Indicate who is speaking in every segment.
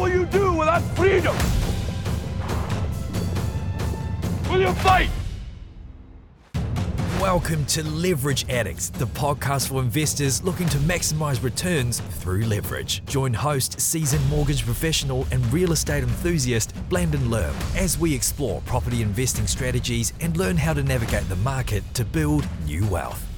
Speaker 1: will you do without freedom? Will you fight?
Speaker 2: Welcome to Leverage Addicts, the podcast for investors looking to maximize returns through leverage. Join host, seasoned mortgage professional, and real estate enthusiast Blandon Lerm as we explore property investing strategies and learn how to navigate the market to build new wealth.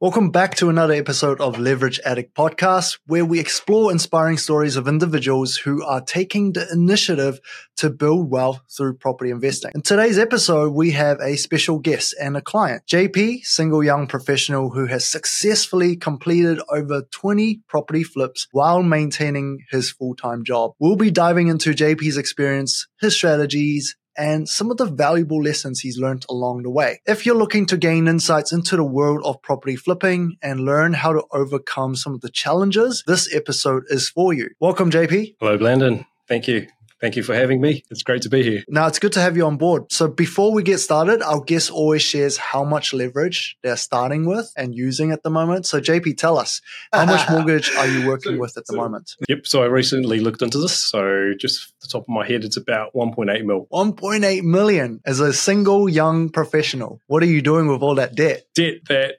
Speaker 3: Welcome back to another episode of Leverage Addict Podcast, where we explore inspiring stories of individuals who are taking the initiative to build wealth through property investing. In today's episode, we have a special guest and a client, JP, single young professional who has successfully completed over 20 property flips while maintaining his full-time job. We'll be diving into JP's experience, his strategies, and some of the valuable lessons he's learned along the way. If you're looking to gain insights into the world of property flipping and learn how to overcome some of the challenges, this episode is for you. Welcome, JP.
Speaker 4: Hello, Blandon. Thank you. Thank you for having me. It's great to be here.
Speaker 3: Now, it's good to have you on board. So, before we get started, our guest always shares how much leverage they're starting with and using at the moment. So, JP, tell us how much mortgage are you working so, with at the so, moment?
Speaker 4: Yep. So, I recently looked into this. So, just the top of my head, it's about 1.8 mil.
Speaker 3: 1.8 million as a single young professional. What are you doing with all that debt?
Speaker 4: Debt that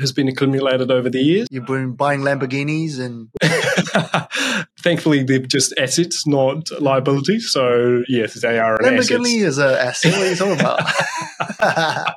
Speaker 4: has been accumulated over the years.
Speaker 3: You've been buying Lamborghinis and.
Speaker 4: Thankfully, they're just assets, not liabilities. So, yes, they are an
Speaker 3: Lamborghini
Speaker 4: assets.
Speaker 3: is an asset. What are you talking
Speaker 4: about?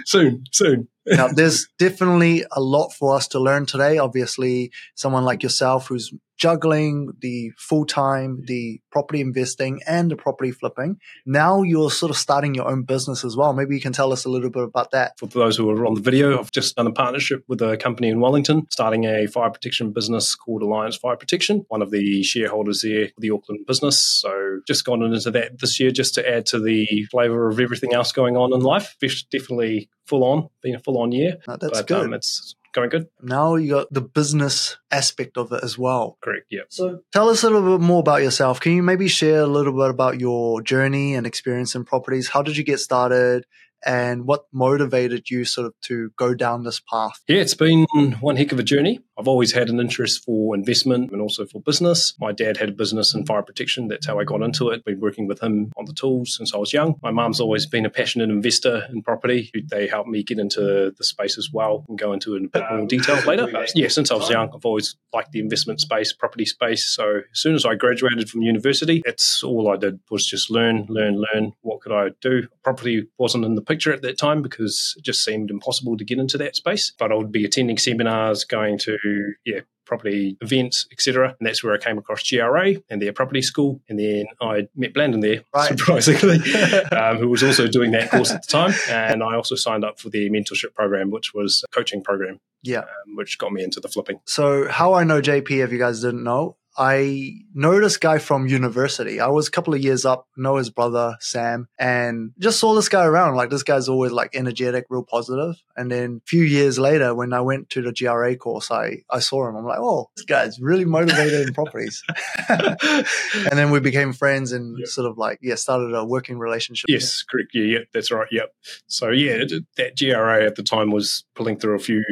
Speaker 4: soon, soon.
Speaker 3: now, there's definitely a lot for us to learn today. Obviously, someone like yourself who's juggling the full time, the property investing and the property flipping. Now you're sort of starting your own business as well. Maybe you can tell us a little bit about that.
Speaker 4: For those who are on the video, I've just done a partnership with a company in Wellington, starting a fire protection business called Alliance Fire Protection. One of the shareholders there, the Auckland business. So just gone into that this year just to add to the flavor of everything else going on in life. Definitely full on, been a full on year.
Speaker 3: No, that's but, good. Um,
Speaker 4: it's going good.
Speaker 3: Now you got the business aspect of it as well.
Speaker 4: Correct. Yeah.
Speaker 3: So tell us a little bit more about yourself. Can you maybe share a little bit about your journey and experience in properties? How did you get started? and what motivated you sort of to go down this path?
Speaker 4: Yeah, it's been one heck of a journey. I've always had an interest for investment and also for business. My dad had a business in fire protection. That's how I got into it. Been working with him on the tools since I was young. My mum's always been a passionate investor in property. They helped me get into the space as well and go into it in a bit more detail uh, later. But yeah, since I was young, I've always liked the investment space, property space. So as soon as I graduated from university, that's all I did was just learn, learn, learn. What could I do? Property wasn't in the picture at that time because it just seemed impossible to get into that space. But I would be attending seminars, going to yeah property events, etc. And that's where I came across GRA and their property school. And then I met Blandon there, right. surprisingly, um, who was also doing that course at the time. And I also signed up for their mentorship program, which was a coaching program.
Speaker 3: Yeah.
Speaker 4: Um, which got me into the flipping.
Speaker 3: So, how I know JP, if you guys didn't know, I know this guy from university. I was a couple of years up, know his brother, Sam, and just saw this guy around. Like, this guy's always like energetic, real positive. And then a few years later, when I went to the GRA course, I, I saw him. I'm like, oh, this guy's really motivated in properties. and then we became friends and yep. sort of like, yeah, started a working relationship.
Speaker 4: Yes, correct. Yeah, yeah, that's right. Yep. So, yeah, that GRA at the time was pulling through a few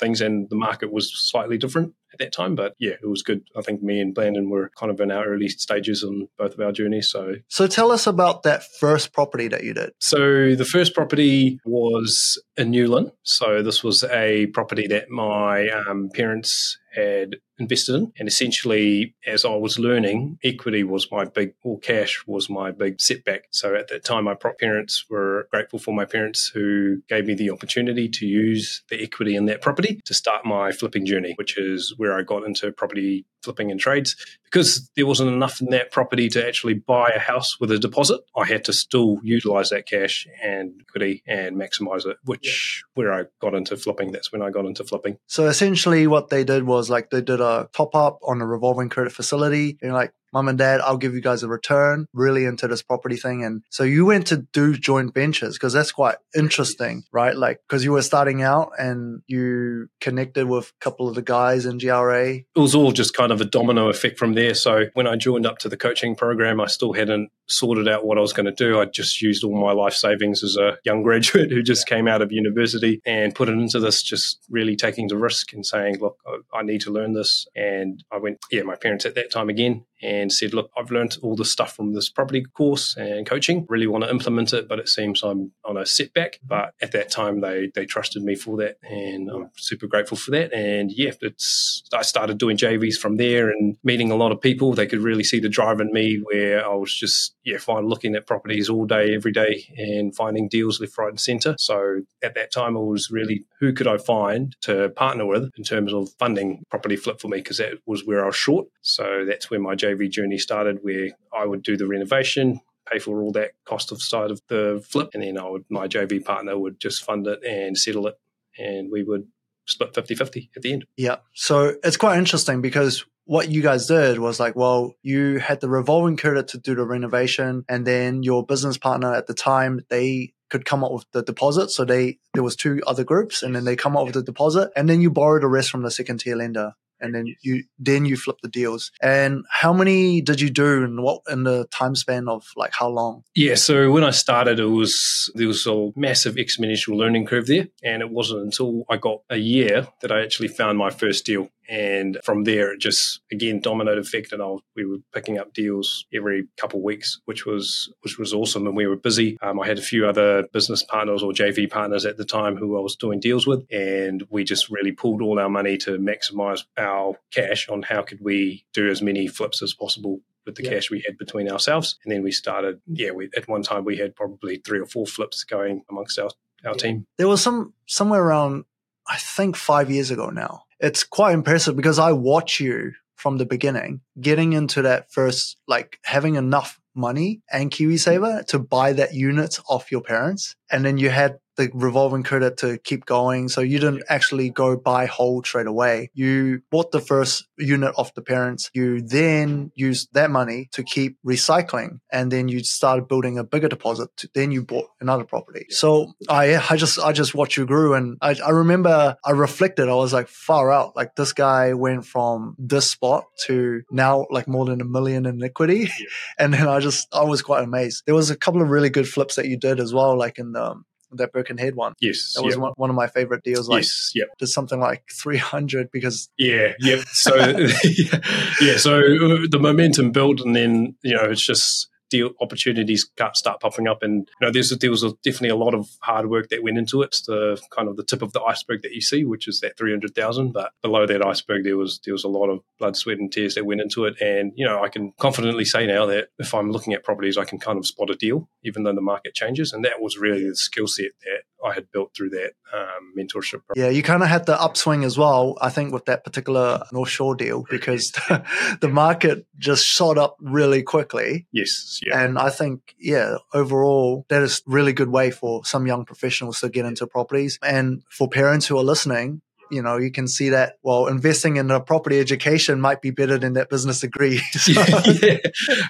Speaker 4: things and the market was slightly different that time. But yeah, it was good. I think me and Blandon were kind of in our early stages on both of our journeys. So,
Speaker 3: so tell us about that first property that you did.
Speaker 4: So the first property was in New Lynn. So this was a property that my um, parents had invested in. And essentially, as I was learning, equity was my big, or cash was my big setback. So at that time, my parents were grateful for my parents who gave me the opportunity to use the equity in that property to start my flipping journey, which is where I got into property flipping and trades. Because there wasn't enough in that property to actually buy a house with a deposit, I had to still utilize that cash and equity and maximize it, which yeah. where I got into flipping. That's when I got into flipping.
Speaker 3: So essentially, what they did was like they did a top up on a revolving credit facility. And like, mom and dad, I'll give you guys a return, really into this property thing. And so you went to do joint ventures because that's quite interesting, right? Like, because you were starting out and you connected with a couple of the guys in GRA.
Speaker 4: It was all just kind of a domino effect from there. So when I joined up to the coaching program, I still hadn't sorted out what I was going to do, I just used all my life savings as a young graduate who just came out of university and put it into this, just really taking the risk and saying, look, I need to learn this. And I went, yeah, my parents at that time again and said, look, I've learned all this stuff from this property course and coaching. Really want to implement it, but it seems I'm on a setback. But at that time, they they trusted me for that, and I'm super grateful for that. And yeah, it's I started doing JVs from there and meeting a lot of people. They could really see the drive in me where I was just yeah, fine looking at properties all day, every day, and finding deals left, right, and centre. So at that time, it was really who could I find to partner with in terms of funding property flip for me because that was where I was short. So that's where my JV journey started, where I would do the renovation, pay for all that cost of side of the flip, and then I would my JV partner would just fund it and settle it, and we would split 50-50 at the end.
Speaker 3: Yeah. So it's quite interesting because what you guys did was like, well, you had the revolving credit to do the renovation, and then your business partner at the time they could come up with the deposit. So they there was two other groups, and then they come up with the deposit, and then you borrow the rest from the second tier lender and then you then you flip the deals. And how many did you do, and what in the time span of like how long?
Speaker 4: Yeah, so when I started, it was there was a massive exponential learning curve there, and it wasn't until I got a year that I actually found my first deal. And from there, it just again domino effect, and I was, we were picking up deals every couple of weeks, which was which was awesome. And we were busy. Um, I had a few other business partners or JV partners at the time who I was doing deals with, and we just really pulled all our money to maximize our cash on how could we do as many flips as possible with the yeah. cash we had between ourselves. And then we started. Yeah, we, at one time we had probably three or four flips going amongst our our yeah. team.
Speaker 3: There was some somewhere around I think five years ago now it's quite impressive because I watch you from the beginning getting into that first, like having enough money and KiwiSaver to buy that unit off your parents. And then you had the revolving credit to keep going. So you didn't actually go buy whole straight away. You bought the first unit off the parents. You then used that money to keep recycling. And then you started building a bigger deposit. To, then you bought another property. So I, I just, I just watched you grew. And I, I remember I reflected. I was like far out. Like this guy went from this spot to now like more than a million in equity. Yeah. And then I just, I was quite amazed. There was a couple of really good flips that you did as well. Like in the, that Birkenhead one.
Speaker 4: Yes,
Speaker 3: that was yep. one, one, of my favorite deals. Like, yes, yep. Did something like three hundred because
Speaker 4: yeah, yeah. So yeah, so uh, the momentum built, and then you know it's just deal opportunities start popping up. And you know, there's there was a, definitely a lot of hard work that went into it. It's the kind of the tip of the iceberg that you see, which is that three hundred thousand. But below that iceberg, there was there was a lot of blood, sweat, and tears that went into it. And you know, I can confidently say now that if I'm looking at properties, I can kind of spot a deal, even though the market changes. And that was really the skill set that I had built through that um, mentorship.
Speaker 3: Yeah, you kind of had the upswing as well, I think, with that particular North Shore deal because the, the market just shot up really quickly.
Speaker 4: Yes.
Speaker 3: Yeah. And I think, yeah, overall, that is really good way for some young professionals to get into properties. And for parents who are listening, you know, you can see that, well, investing in a property education might be better than that business degree.
Speaker 4: yeah.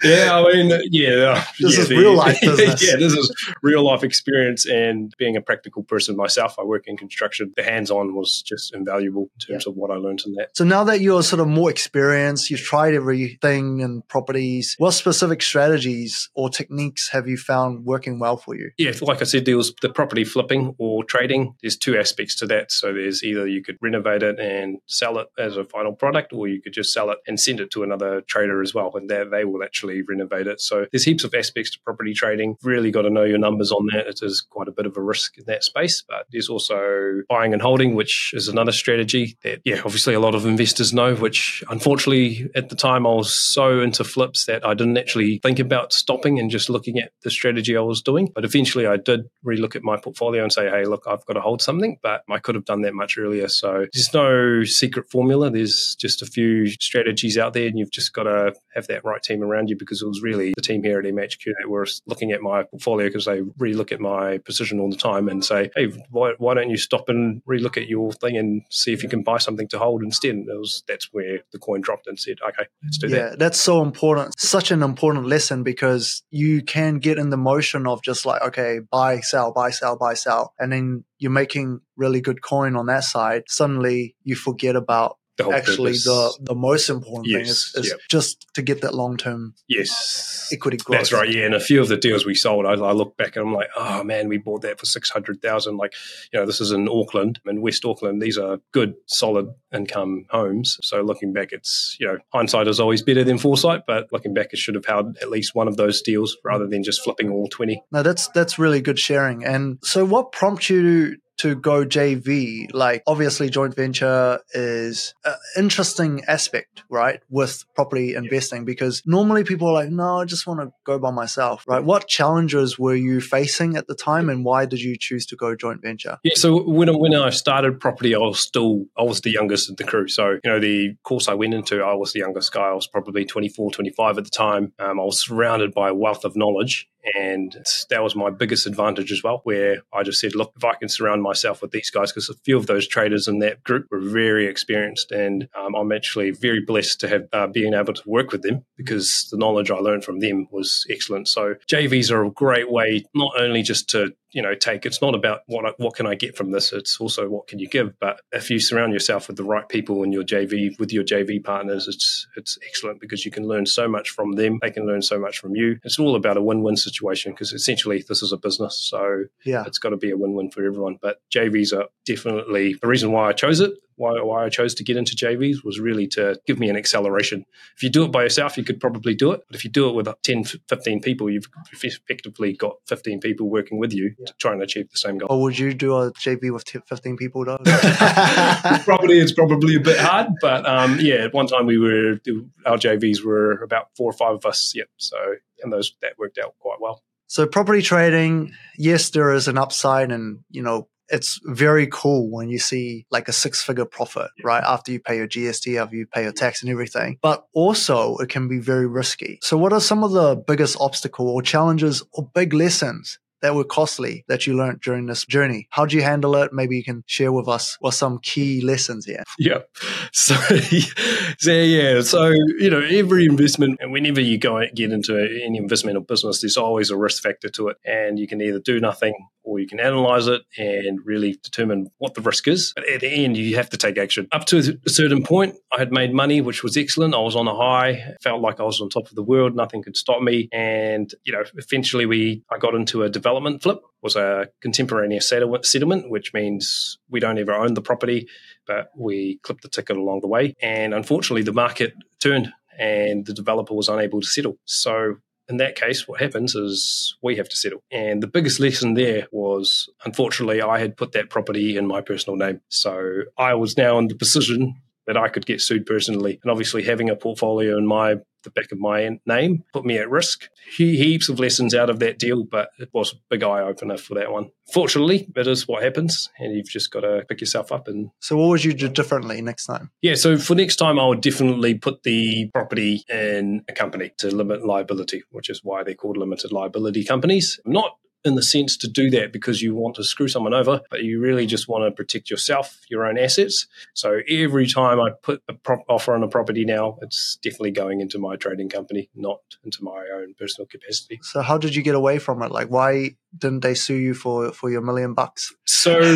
Speaker 4: yeah, I mean, uh, yeah.
Speaker 3: Uh, this
Speaker 4: yeah,
Speaker 3: is the, real life business.
Speaker 4: yeah, this is real life experience. And being a practical person myself, I work in construction. The hands on was just invaluable in terms yeah. of what I learned in that.
Speaker 3: So now that you're sort of more experienced, you've tried everything in properties, what specific strategies or techniques have you found working well for you?
Speaker 4: Yeah, like I said, there was the property flipping or trading. There's two aspects to that. So there's either you could renovate it and sell it as a final product, or you could just sell it and send it to another trader as well, and they will actually renovate it. So there's heaps of aspects to property trading. Really got to know your numbers on that. It is quite a bit of a risk in that space, but there's also buying and holding, which is another strategy that, yeah, obviously a lot of investors know, which unfortunately at the time I was so into flips that I didn't actually think about stopping and just looking at the strategy I was doing. But eventually I did relook at my portfolio and say, hey, look, I've got to hold something, but I could have done that much earlier. So there's no secret formula. There's just a few strategies out there, and you've just got to have that right team around you because it was really the team here at MHQ that were looking at my portfolio because they re-look at my position all the time and say, hey, why, why don't you stop and re-look at your thing and see if you can buy something to hold instead? And it was, that's where the coin dropped and said, okay, let's do
Speaker 3: yeah,
Speaker 4: that.
Speaker 3: Yeah, that's so important. Such an important lesson because you can get in the motion of just like, okay, buy, sell, buy, sell, buy, sell. And then you're making really good coin on that side, suddenly you forget about
Speaker 4: the
Speaker 3: actually
Speaker 4: purpose.
Speaker 3: the the most important thing is, is
Speaker 4: yep.
Speaker 3: just to get that long term
Speaker 4: yes.
Speaker 3: equity growth.
Speaker 4: That's right, yeah. And a few of the deals we sold, I, I look back and I'm like, oh man, we bought that for six hundred thousand. Like, you know, this is in Auckland, in West Auckland. These are good, solid income homes. So looking back, it's you know, hindsight is always better than foresight. But looking back, it should have held at least one of those deals rather than just flipping all twenty.
Speaker 3: No, that's that's really good sharing. And so, what prompts you to go JV? Like, obviously, joint venture is an interesting aspect, right, with property investing because normally people are like, no, I just want to go by myself, right? What challenges were you facing at the time, and why did you choose to go joint venture?
Speaker 4: Yeah, so when I, when I started property, I was still I was the youngest of the crew. So you know the course I went into, I was the youngest guy. I was probably 24, 25 at the time. Um, I was surrounded by a wealth of knowledge, and that was my biggest advantage as well. Where I just said, look, if I can surround myself with these guys, because a few of those traders in that group were very experienced, and um, I'm actually very blessed to have uh, been able to work with them because the knowledge I learned from them was excellent. So JVs are a great way not only just to you know take. It's not about what I, what can I get from this it's also what can you give. But if you surround yourself with the right people in your JV with your JV partners it's it's excellent because you can learn so much from them. They can learn so much from you. It's all about a win-win situation because essentially this is a business so
Speaker 3: Yeah.
Speaker 4: it's got to be a win-win for everyone. But JVs are definitely the reason why I chose it why, why I chose to get into JVs was really to give me an acceleration if you do it by yourself you could probably do it but if you do it with 10 15 people you've effectively got 15 people working with you to try and achieve the same goal
Speaker 3: Or would you do a JV with t- 15 people, though?
Speaker 4: probably it's probably a bit hard, but um, yeah, at one time we were our JVs were about four or five of us. Yep. So and those that worked out quite well.
Speaker 3: So property trading, yes, there is an upside and, you know, it's very cool when you see like a six figure profit, right? After you pay your GST, after you pay your tax and everything. But also it can be very risky. So what are some of the biggest obstacle or challenges or big lessons that were costly that you learned during this journey? How did you handle it? Maybe you can share with us what some key lessons here.
Speaker 4: Yeah. So, so yeah. So you know, every investment, and whenever you go get into any investment or business, there's always a risk factor to it, and you can either do nothing or you can analyze it and really determine what the risk is. But at the end, you have to take action. Up to a certain point, I had made money, which was excellent. I was on a high, felt like I was on top of the world. Nothing could stop me. And, you know, eventually we, I got into a development flip, was a contemporaneous settlement, settlement, which means we don't ever own the property, but we clipped the ticket along the way. And unfortunately, the market turned and the developer was unable to settle. So in that case, what happens is we have to settle. And the biggest lesson there was, unfortunately, I had put that property in my personal name. So I was now in the position that I could get sued personally. And obviously, having a portfolio in my the back of my name put me at risk. He, heaps of lessons out of that deal, but it was a big eye opener for that one. Fortunately, it is what happens, and you've just got to pick yourself up and
Speaker 3: So what would you do differently next time?
Speaker 4: yeah, so for next time, I would definitely put the property in a company to limit liability, which is why they're called limited liability companies. Not in the sense to do that because you want to screw someone over, but you really just want to protect yourself, your own assets. So every time I put a prop offer on a property now, it's definitely going into my trading company, not into my own personal capacity.
Speaker 3: So how did you get away from it? Like why didn't they sue you for for your million bucks?
Speaker 4: So, so,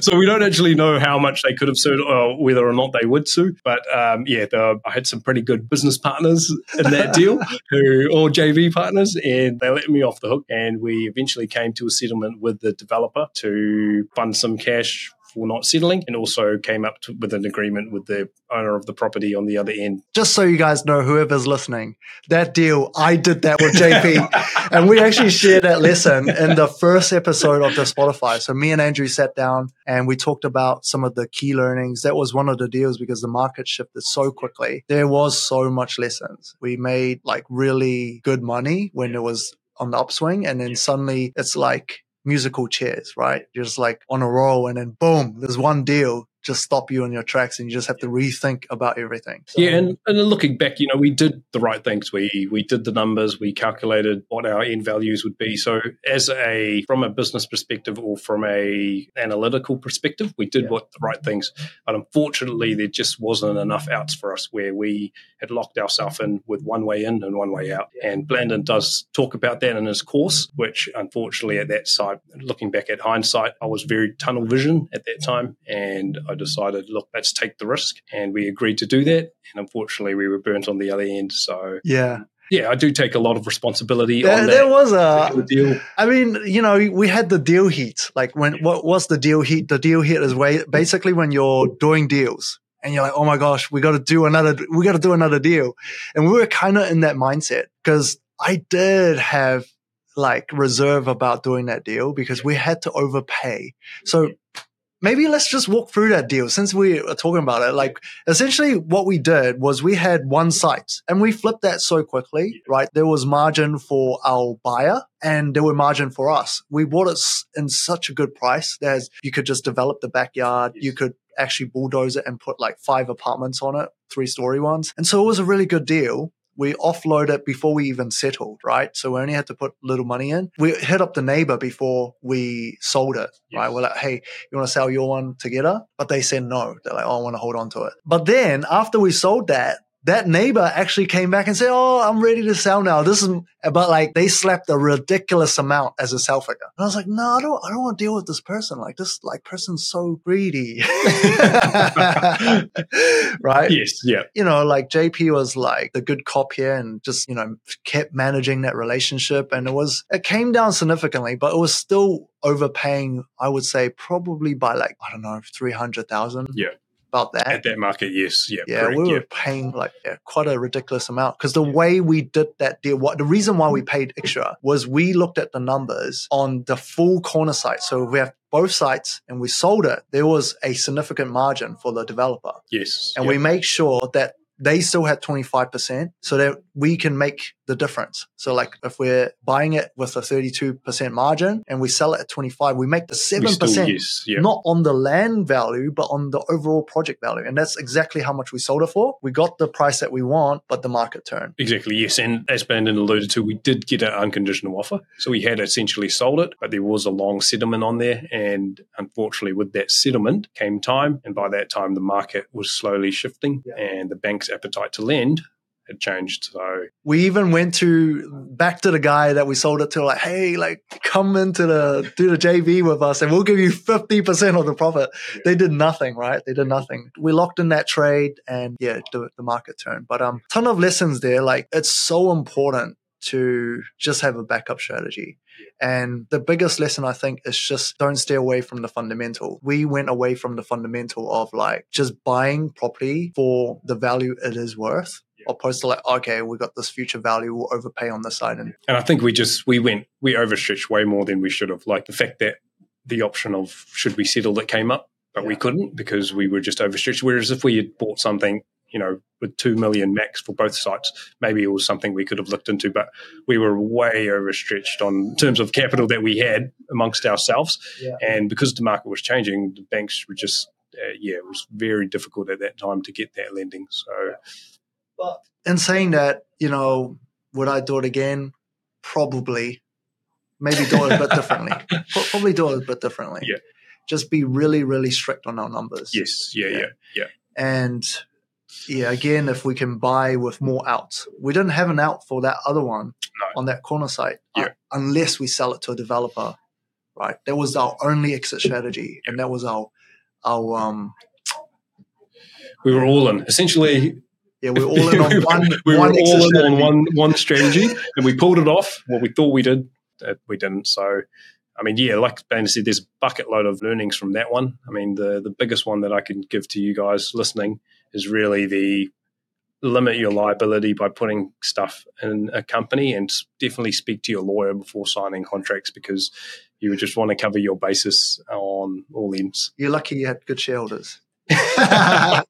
Speaker 4: so we don't actually know how much they could have sued or whether or not they would sue. But um, yeah, the, I had some pretty good business partners in that deal, who all JV partners, and they let me off the hook. And we eventually came to a settlement with the developer to fund some cash for not settling, and also came up to, with an agreement with the owner of the property on the other end.
Speaker 3: Just so you guys know, whoever's listening, that deal, I did that with JP. and we actually shared that lesson in the first episode of the Spotify. So me and Andrew sat down and we talked about some of the key learnings. That was one of the deals because the market shifted so quickly. There was so much lessons. We made like really good money when it was on the upswing. And then suddenly it's like musical chairs, right? You're just like on a roll and then boom, there's one deal just stop you in your tracks and you just have to rethink about everything. So-
Speaker 4: Yeah, and, and looking back, you know, we did the right things. We we did the numbers, we calculated what our end values would be. So as a from a business perspective or from a analytical perspective, we did what the right things. But unfortunately there just wasn't enough outs for us where we had locked ourselves in with one way in and one way out. And Blandon does talk about that in his course, which unfortunately at that side, looking back at hindsight, I was very tunnel vision at that time and I decided, look, let's take the risk. And we agreed to do that. And unfortunately, we were burnt on the other end. So,
Speaker 3: Yeah.
Speaker 4: yeah, I do take a lot of responsibility
Speaker 3: There,
Speaker 4: on
Speaker 3: there was a.
Speaker 4: deal.
Speaker 3: I mean, you know, we had the deal heat. Like when what was the deal heat? The deal heat is way, basically when you're doing deals and you're like, oh my gosh, we got to do another, we got to do another deal, and we were kind of in that mindset because I did have like reserve about doing that deal because we had to overpay. So maybe let's just walk through that deal since we are talking about it. Like essentially what we did was we had one site and we flipped that so quickly, right? There was margin for our buyer and there were margin for us. We bought it in such a good price that you could just develop the backyard. You could actually bulldoze it and put like five apartments on it, three story ones. And so it was a really good deal. We offload it before we even settled, right? So we only had to put little money in. We hit up the neighbor before we sold it, right?
Speaker 4: Yes.
Speaker 3: We're like, hey, you want to sell your one together? But they said no. They're like, oh, I want to hold on to it. But then after we sold that, that neighbor actually came back and said, "Oh, I'm ready to sell now." This is, but like they slapped a ridiculous amount as a sell figure, and I was like, "No, I don't. I don't want to deal with this person. Like this, like person's so greedy, right?"
Speaker 4: Yes, yeah.
Speaker 3: you know, like JP was like the good cop here and just, you know, kept managing that relationship. And it was, it came down significantly, but it was still overpaying, I would say, probably by like, I don't know, 300,000.
Speaker 4: Yeah.
Speaker 3: About that.
Speaker 4: At that market, yes, yeah,
Speaker 3: Yeah,
Speaker 4: correct,
Speaker 3: we were
Speaker 4: yeah.
Speaker 3: paying like yeah, quite a ridiculous amount because the way we did that deal, what the reason why we paid extra was we looked at the numbers on the full corner site. So we have both sites and we sold it. There was a significant margin for the developer,
Speaker 4: Yes,
Speaker 3: and
Speaker 4: yeah.
Speaker 3: we make sure that they still had 25% so that we can make the difference. So like if we're buying it with a 32% margin and we sell it at 25, we make the 7%
Speaker 4: still, yes, yeah.
Speaker 3: not on the land value, but on the overall project value. And that's exactly how much we sold it for. We got the price that we want, but the market turned.
Speaker 4: Exactly, yes. And as Blandon alluded to, we did get an unconditional offer. So we had essentially sold it, but there was a long settlement on there. And unfortunately, with that settlement came time. And by that time, the market was slowly shifting
Speaker 3: Yeah.
Speaker 4: and the bank's appetite to lend had changed. So,
Speaker 3: We even went to back to the guy that we sold it to, like, hey, like come into the do the JV with us and we'll give you 50% of the profit.
Speaker 4: Yeah.
Speaker 3: They did nothing, right? They did nothing. We locked in that trade and yeah, the, the market turned. But um ton of lessons there. Like it's so important to just have a backup strategy. And the biggest lesson I think is just don't stay away from the fundamental. We went away from the fundamental of like just buying property for the value it is worth, opposed to like, okay, we got this future value, we'll overpay on this side. And
Speaker 4: and I think we just, we went, we overstretched way more than we should have. Like the fact that the option of should we settle that came up, but we couldn't because we were just overstretched. Whereas if we had bought something, you know, with two million max for both sites, maybe it was something we could have looked into. But we were way overstretched on terms of capital that we had amongst ourselves,
Speaker 3: Yeah.
Speaker 4: and because the market was changing, the banks were just. Uh, yeah, it was very difficult at that time to get that lending. So,
Speaker 3: But in saying that, you know, would I do it again? Probably. Maybe do it a bit differently. Probably do it a bit differently.
Speaker 4: Yeah.
Speaker 3: Just be really, really strict on our numbers.
Speaker 4: yes, yeah,
Speaker 3: Yeah.
Speaker 4: yeah, yeah.
Speaker 3: And yeah, again, if we can buy with more outs, we didn't have an out for that other one
Speaker 4: No.
Speaker 3: on that corner site
Speaker 4: Yeah.
Speaker 3: uh, unless we sell it to a developer, right? That was our only exit strategy, and that was our our um
Speaker 4: We were all in. Essentially,
Speaker 3: yeah we're all in on one
Speaker 4: we
Speaker 3: one
Speaker 4: were all in on one one strategy, and we pulled it off. What we thought we did, uh, we didn't. So, I mean, yeah, like Ben said, there's a bucket load of learnings from that one. I mean, the the biggest one that I can give to you guys listening is really the limit your liability by putting stuff in a company, and definitely speak to your lawyer before signing contracts because you would just want to cover your basis on all ends.
Speaker 3: You're lucky you had good shareholders.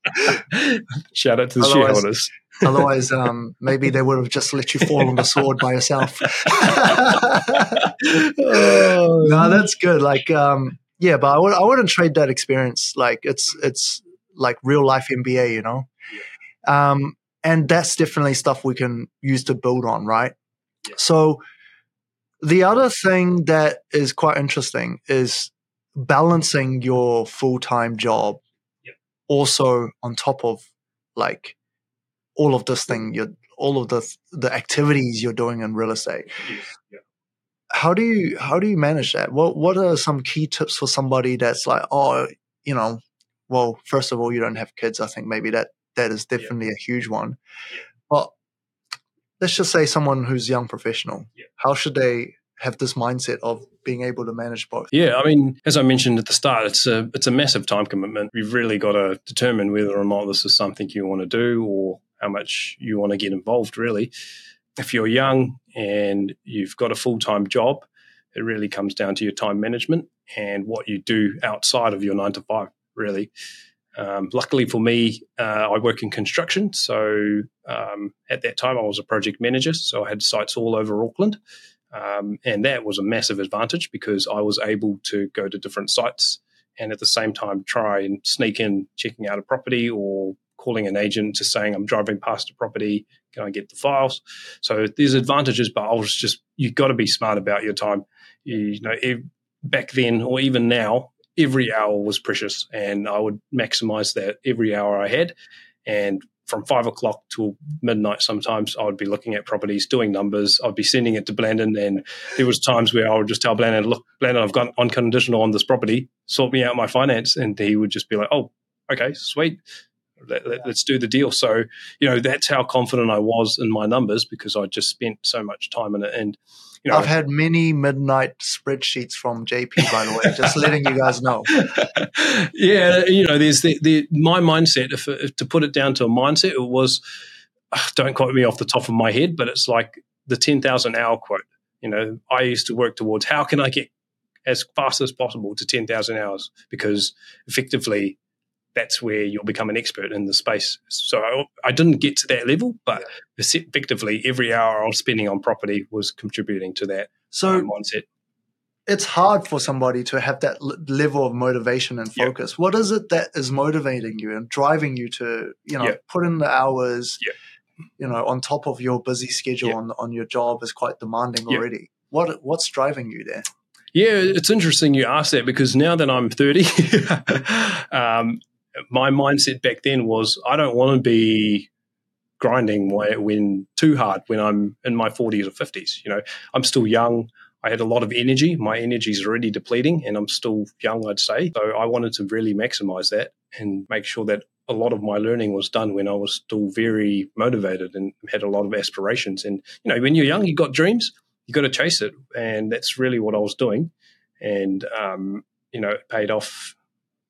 Speaker 4: Shout out to the
Speaker 3: Otherwise-
Speaker 4: shareholders.
Speaker 3: Otherwise, um, maybe they would have just let you fall on the sword by yourself. no, that's good. Like, um, yeah, but I would I wouldn't trade that experience. Like, it's it's like real life MBA, you know. Um, and that's definitely stuff we can use to build on, right?
Speaker 4: Yeah.
Speaker 3: So, the other thing that is quite interesting is balancing your full time job,
Speaker 4: Yeah.
Speaker 3: Also on top of like all of this thing, you're all of the the activities you're doing in real estate how do you how do you manage that what what are some key tips for somebody that's like oh you know well, first of all, you don't have kids. I think maybe that that is definitely a huge one. But let's just say someone who's young professional.
Speaker 4: Yeah.
Speaker 3: How should they have this mindset of being able to manage both?
Speaker 4: Yeah, I mean, as I mentioned at the start, it's a it's a massive time commitment. You've really got to determine whether or not this is something you want to do or how much you want to get involved. Really, if you're young and you've got a full time job, it really comes down to your time management and what you do outside of your nine to five. Really. Um, luckily for me, uh, I work in construction. So um, at that time, I was a project manager. So I had sites all over Auckland. Um, and that was a massive advantage because I was able to go to different sites and at the same time try and sneak in checking out a property or calling an agent to saying I'm driving past a property, can I get the files? So there's advantages, but I was just you've got to be smart about your time. You, you know, ev- back then or even now, every hour was precious, and I would maximize that every hour I had. And from five o'clock till midnight sometimes I would be looking at properties, doing numbers. I'd be sending it to Blandon and there was times where I would just tell Blandon, look, Blandon, I've got unconditional on this property, sort me out my finance. And he would just be like, oh, okay, sweet. Let, let, let's do the deal. So, you know, that's how confident I was in my numbers because I just spent so much time in it. And, you know,
Speaker 3: I've had many midnight spreadsheets from JP, by the way, just letting you guys know.
Speaker 4: yeah, you know, there's the, the my mindset. If, if to put it down to a mindset, it was don't quote me off the top of my head, but it's like the ten thousand hour quote. You know, I used to work towards how can I get as fast as possible to ten thousand hours because effectively that's where you'll become an expert in the space. So I, I didn't get to that level, but effectively every hour I was spending on property was contributing to that
Speaker 3: So
Speaker 4: uh, mindset.
Speaker 3: it's hard for somebody to have that l- level of motivation and
Speaker 4: Yeah.
Speaker 3: focus. What is it that is motivating you and driving you to, you know,
Speaker 4: Yeah.
Speaker 3: put in the hours?
Speaker 4: Yeah.
Speaker 3: You know, on top of your busy schedule
Speaker 4: Yeah.
Speaker 3: on on your job is quite demanding
Speaker 4: Yeah.
Speaker 3: already. What what's driving you there?
Speaker 4: Yeah, it's interesting you ask that because now that I'm 30, um, my mindset back then was I don't want to be grinding when too hard when I'm in my 40s or 50s. You know, I'm still young. I had a lot of energy. My energy is already depleting, and I'm still young, I'd say. So I wanted to really maximize that and make sure that a lot of my learning was done when I was still very motivated and had a lot of aspirations. And you know, when you're young, you got dreams, you got to chase it, and that's really what I was doing. And um, you know, it paid off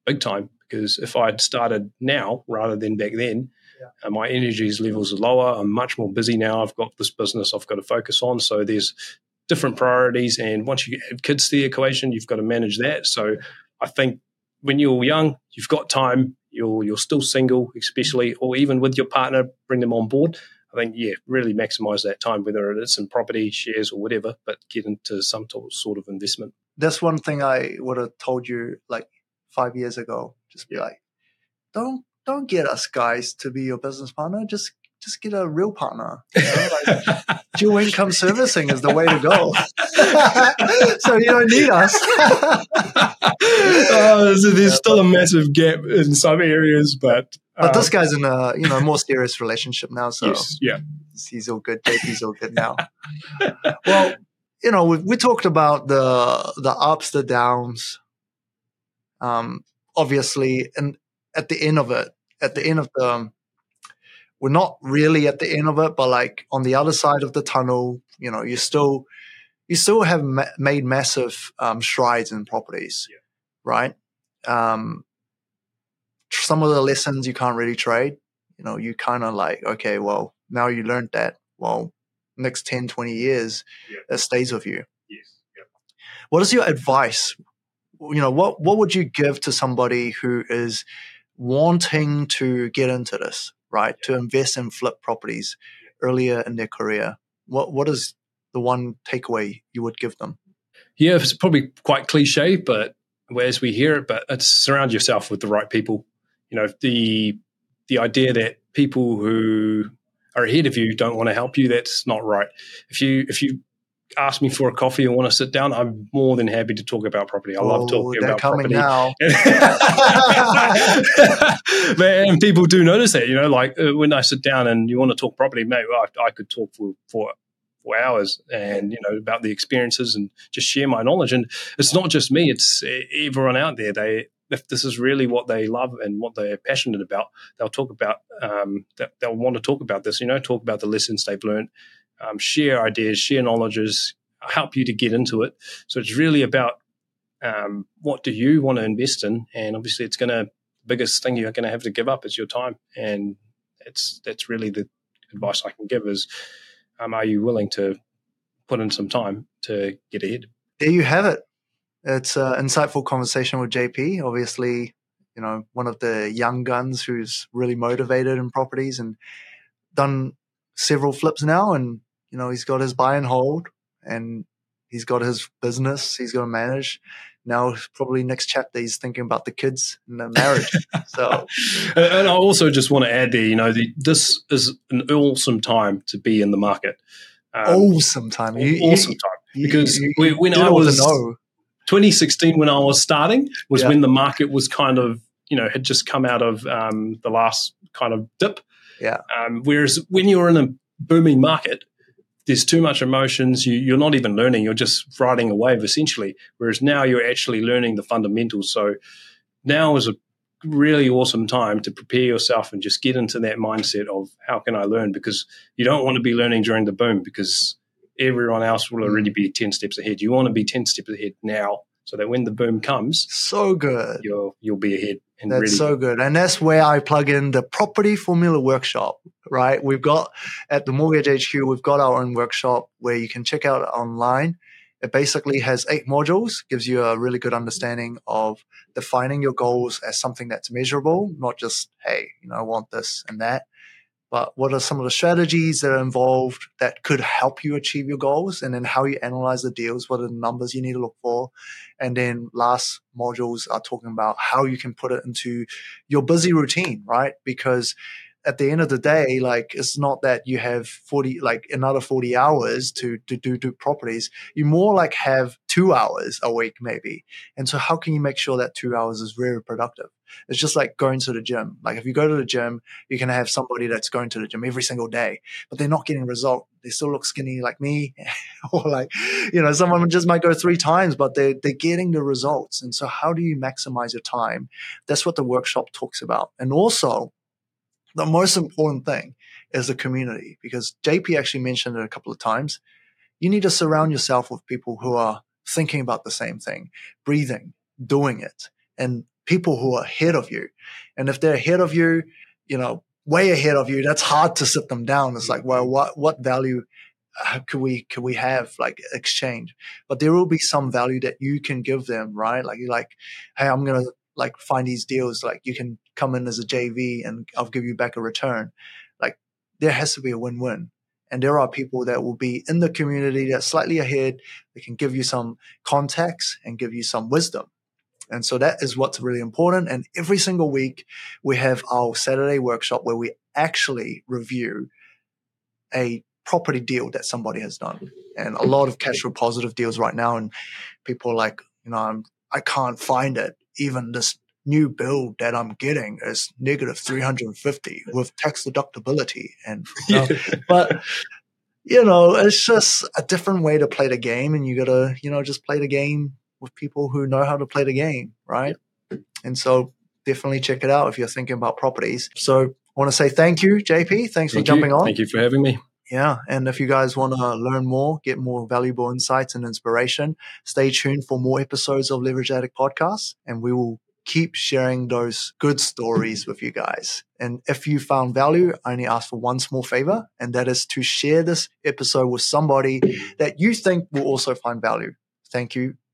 Speaker 4: big time because if I'd started now rather than back then, uh, my energy levels are lower. I'm much more busy now. I've got this business I've got to focus on. So there's different priorities, and once you add kids to the equation, you've got to manage that. So I think when you're young, you've got time. You're you're still single, especially, or even with your partner, bring them on board. I think yeah, really maximize that time, whether it's in property, shares, or whatever, but get into some sort of investment.
Speaker 3: That's one thing I would have told you like five years ago. Just be like, don't don't get us guys to be your business partner. Just just get a real partner. You know, like, dual income servicing is the way to go. so you don't need us.
Speaker 4: oh, so there's still a massive gap in some areas, but
Speaker 3: but this
Speaker 4: um,
Speaker 3: guy's in a you know more serious relationship now, so
Speaker 4: yes, yeah,
Speaker 3: he's all good. JP's all good now. well, you know, we, we talked about the the ups, the downs. Um, obviously, and at the end of it, at the end of the, we're not really at the end of it, but like on the other side of the tunnel, you know, you still you still have ma- made massive um, strides in properties,
Speaker 4: Yeah.
Speaker 3: right? Um, some of the lessons you can't really trade. You know, you kind of like, okay, well, now you learned that. Well, next 10, 20 years,
Speaker 4: Yeah.
Speaker 3: that stays with you.
Speaker 4: yes, yeah.
Speaker 3: What is your advice? You know, what, what would you give to somebody who is wanting to get into this, right? To invest in flip properties earlier in their career? What, what is the one takeaway you would give them?
Speaker 4: Yeah, it's probably quite cliche, but as we hear it, but it's surround yourself with the right people. You know, the the idea that people who are ahead of you don't want to help you, that's not right. If you if you ask me for a coffee and want to sit down, I'm more than happy to talk about property. I love
Speaker 3: Oh,
Speaker 4: talking about
Speaker 3: coming
Speaker 4: property.
Speaker 3: now.
Speaker 4: Man, and people do notice that, you know, like uh, when I sit down and you want to talk property, mate, well, I, I could talk for, for for hours and you know about the experiences and just share my knowledge. And it's not just me; it's everyone out there. They if this is really what they love and what they're passionate about, they'll talk about um, that they'll want to talk about this. You know, talk about the lessons they've learned, um, share ideas, share knowledges, help you to get into it. So it's really about um, what do you want to invest in, and obviously it's going to biggest thing you're going to have to give up is your time, and it's that's really the advice I can give is, um, are you willing to put in some time to get ahead?
Speaker 3: There you have it. It's an insightful conversation with JP. Obviously, you know, one of the young guns who's really motivated in properties and done several flips now. And, you know, he's got his buy and hold and he's got his business he's got to manage. Now, probably next chapter, he's thinking about the kids and the marriage. so,
Speaker 4: and I also just want to add there, you know, the, this is an awesome time to be in the market.
Speaker 3: Um, awesome time.
Speaker 4: You, awesome you, time. Because you, you, when I was 2016, when I was starting, was yeah. when the market was kind of, you know, had just come out of um, the last kind of dip.
Speaker 3: Yeah.
Speaker 4: Um, whereas when you're in a booming market, there's too much emotions. You, are not even learning. You're just riding a wave essentially. Whereas now you're actually learning the fundamentals. So now is a really awesome time to prepare yourself and just get into that mindset of how can I learn? Because you don't want to be learning during the boom because everyone else will already mm. be 10 steps ahead. You want to be 10 steps ahead now so that when the boom comes,
Speaker 3: so good.
Speaker 4: You'll you'll be ahead.
Speaker 3: And that's really so good. And that's where I plug in the property formula workshop, right? We've got at the Mortgage HQ, we've got our own workshop where you can check out online. It basically has eight modules, gives you a really good understanding of defining your goals as something that's measurable, not just, hey, you know, I want this and that but what are some of the strategies that are involved that could help you achieve your goals? And then how you analyze the deals what are the numbers you need to look for? And then last modules are talking about how you can put it into your busy routine right? Because at the end of the day, like it's not that you have 40, like another 40 hours to, to do, do properties. You more like have two hours a week, maybe. And so how can you make sure that two hours is very productive? It's just like going to the gym. Like if you go to the gym, you can have somebody that's going to the gym every single day, but they're not getting result. They still look skinny like me, or like, you know, someone just might go three times, but they they're getting the results. And so how do you maximize your time? That's what the workshop talks about. And also the most important thing is the community because JP actually mentioned it a couple of times. You need to surround yourself with people who are thinking about the same thing, breathing, doing it, and people who are ahead of you. And if they're ahead of you, you know, way ahead of you, that's hard to sit them down. It's like, well, what, what value uh, could we, could we have like exchange? But there will be some value that you can give them, right? Like, you're like, Hey, I'm going to like find these deals. Like you can come in as a JV and I'll give you back a return. Like there has to be a win-win. And there are people that will be in the community that's slightly ahead. They can give you some context and give you some wisdom. And so that is what's really important. And every single week we have our Saturday workshop where we actually review a property deal that somebody has done and a lot of cash flow positive deals right now. And people are like, you know, I'm, I can't find it. Even this new build that I'm getting is negative 350 with tax deductibility. And, but, you know, it's just a different way to play the game. And you got to, you know, just play the game with people who know how to play the game. Right. And so definitely check it out if you're thinking about properties. So I want to say thank you, JP. Thanks thank for jumping
Speaker 4: you.
Speaker 3: on.
Speaker 4: Thank you for having me.
Speaker 3: Yeah. And if you guys want to learn more, get more valuable insights and inspiration, stay tuned for more episodes of Leverage Addict Podcast. And we will keep sharing those good stories with you guys. And if you found value, I only ask for one small favor, and that is to share this episode with somebody that you think will also find value. Thank you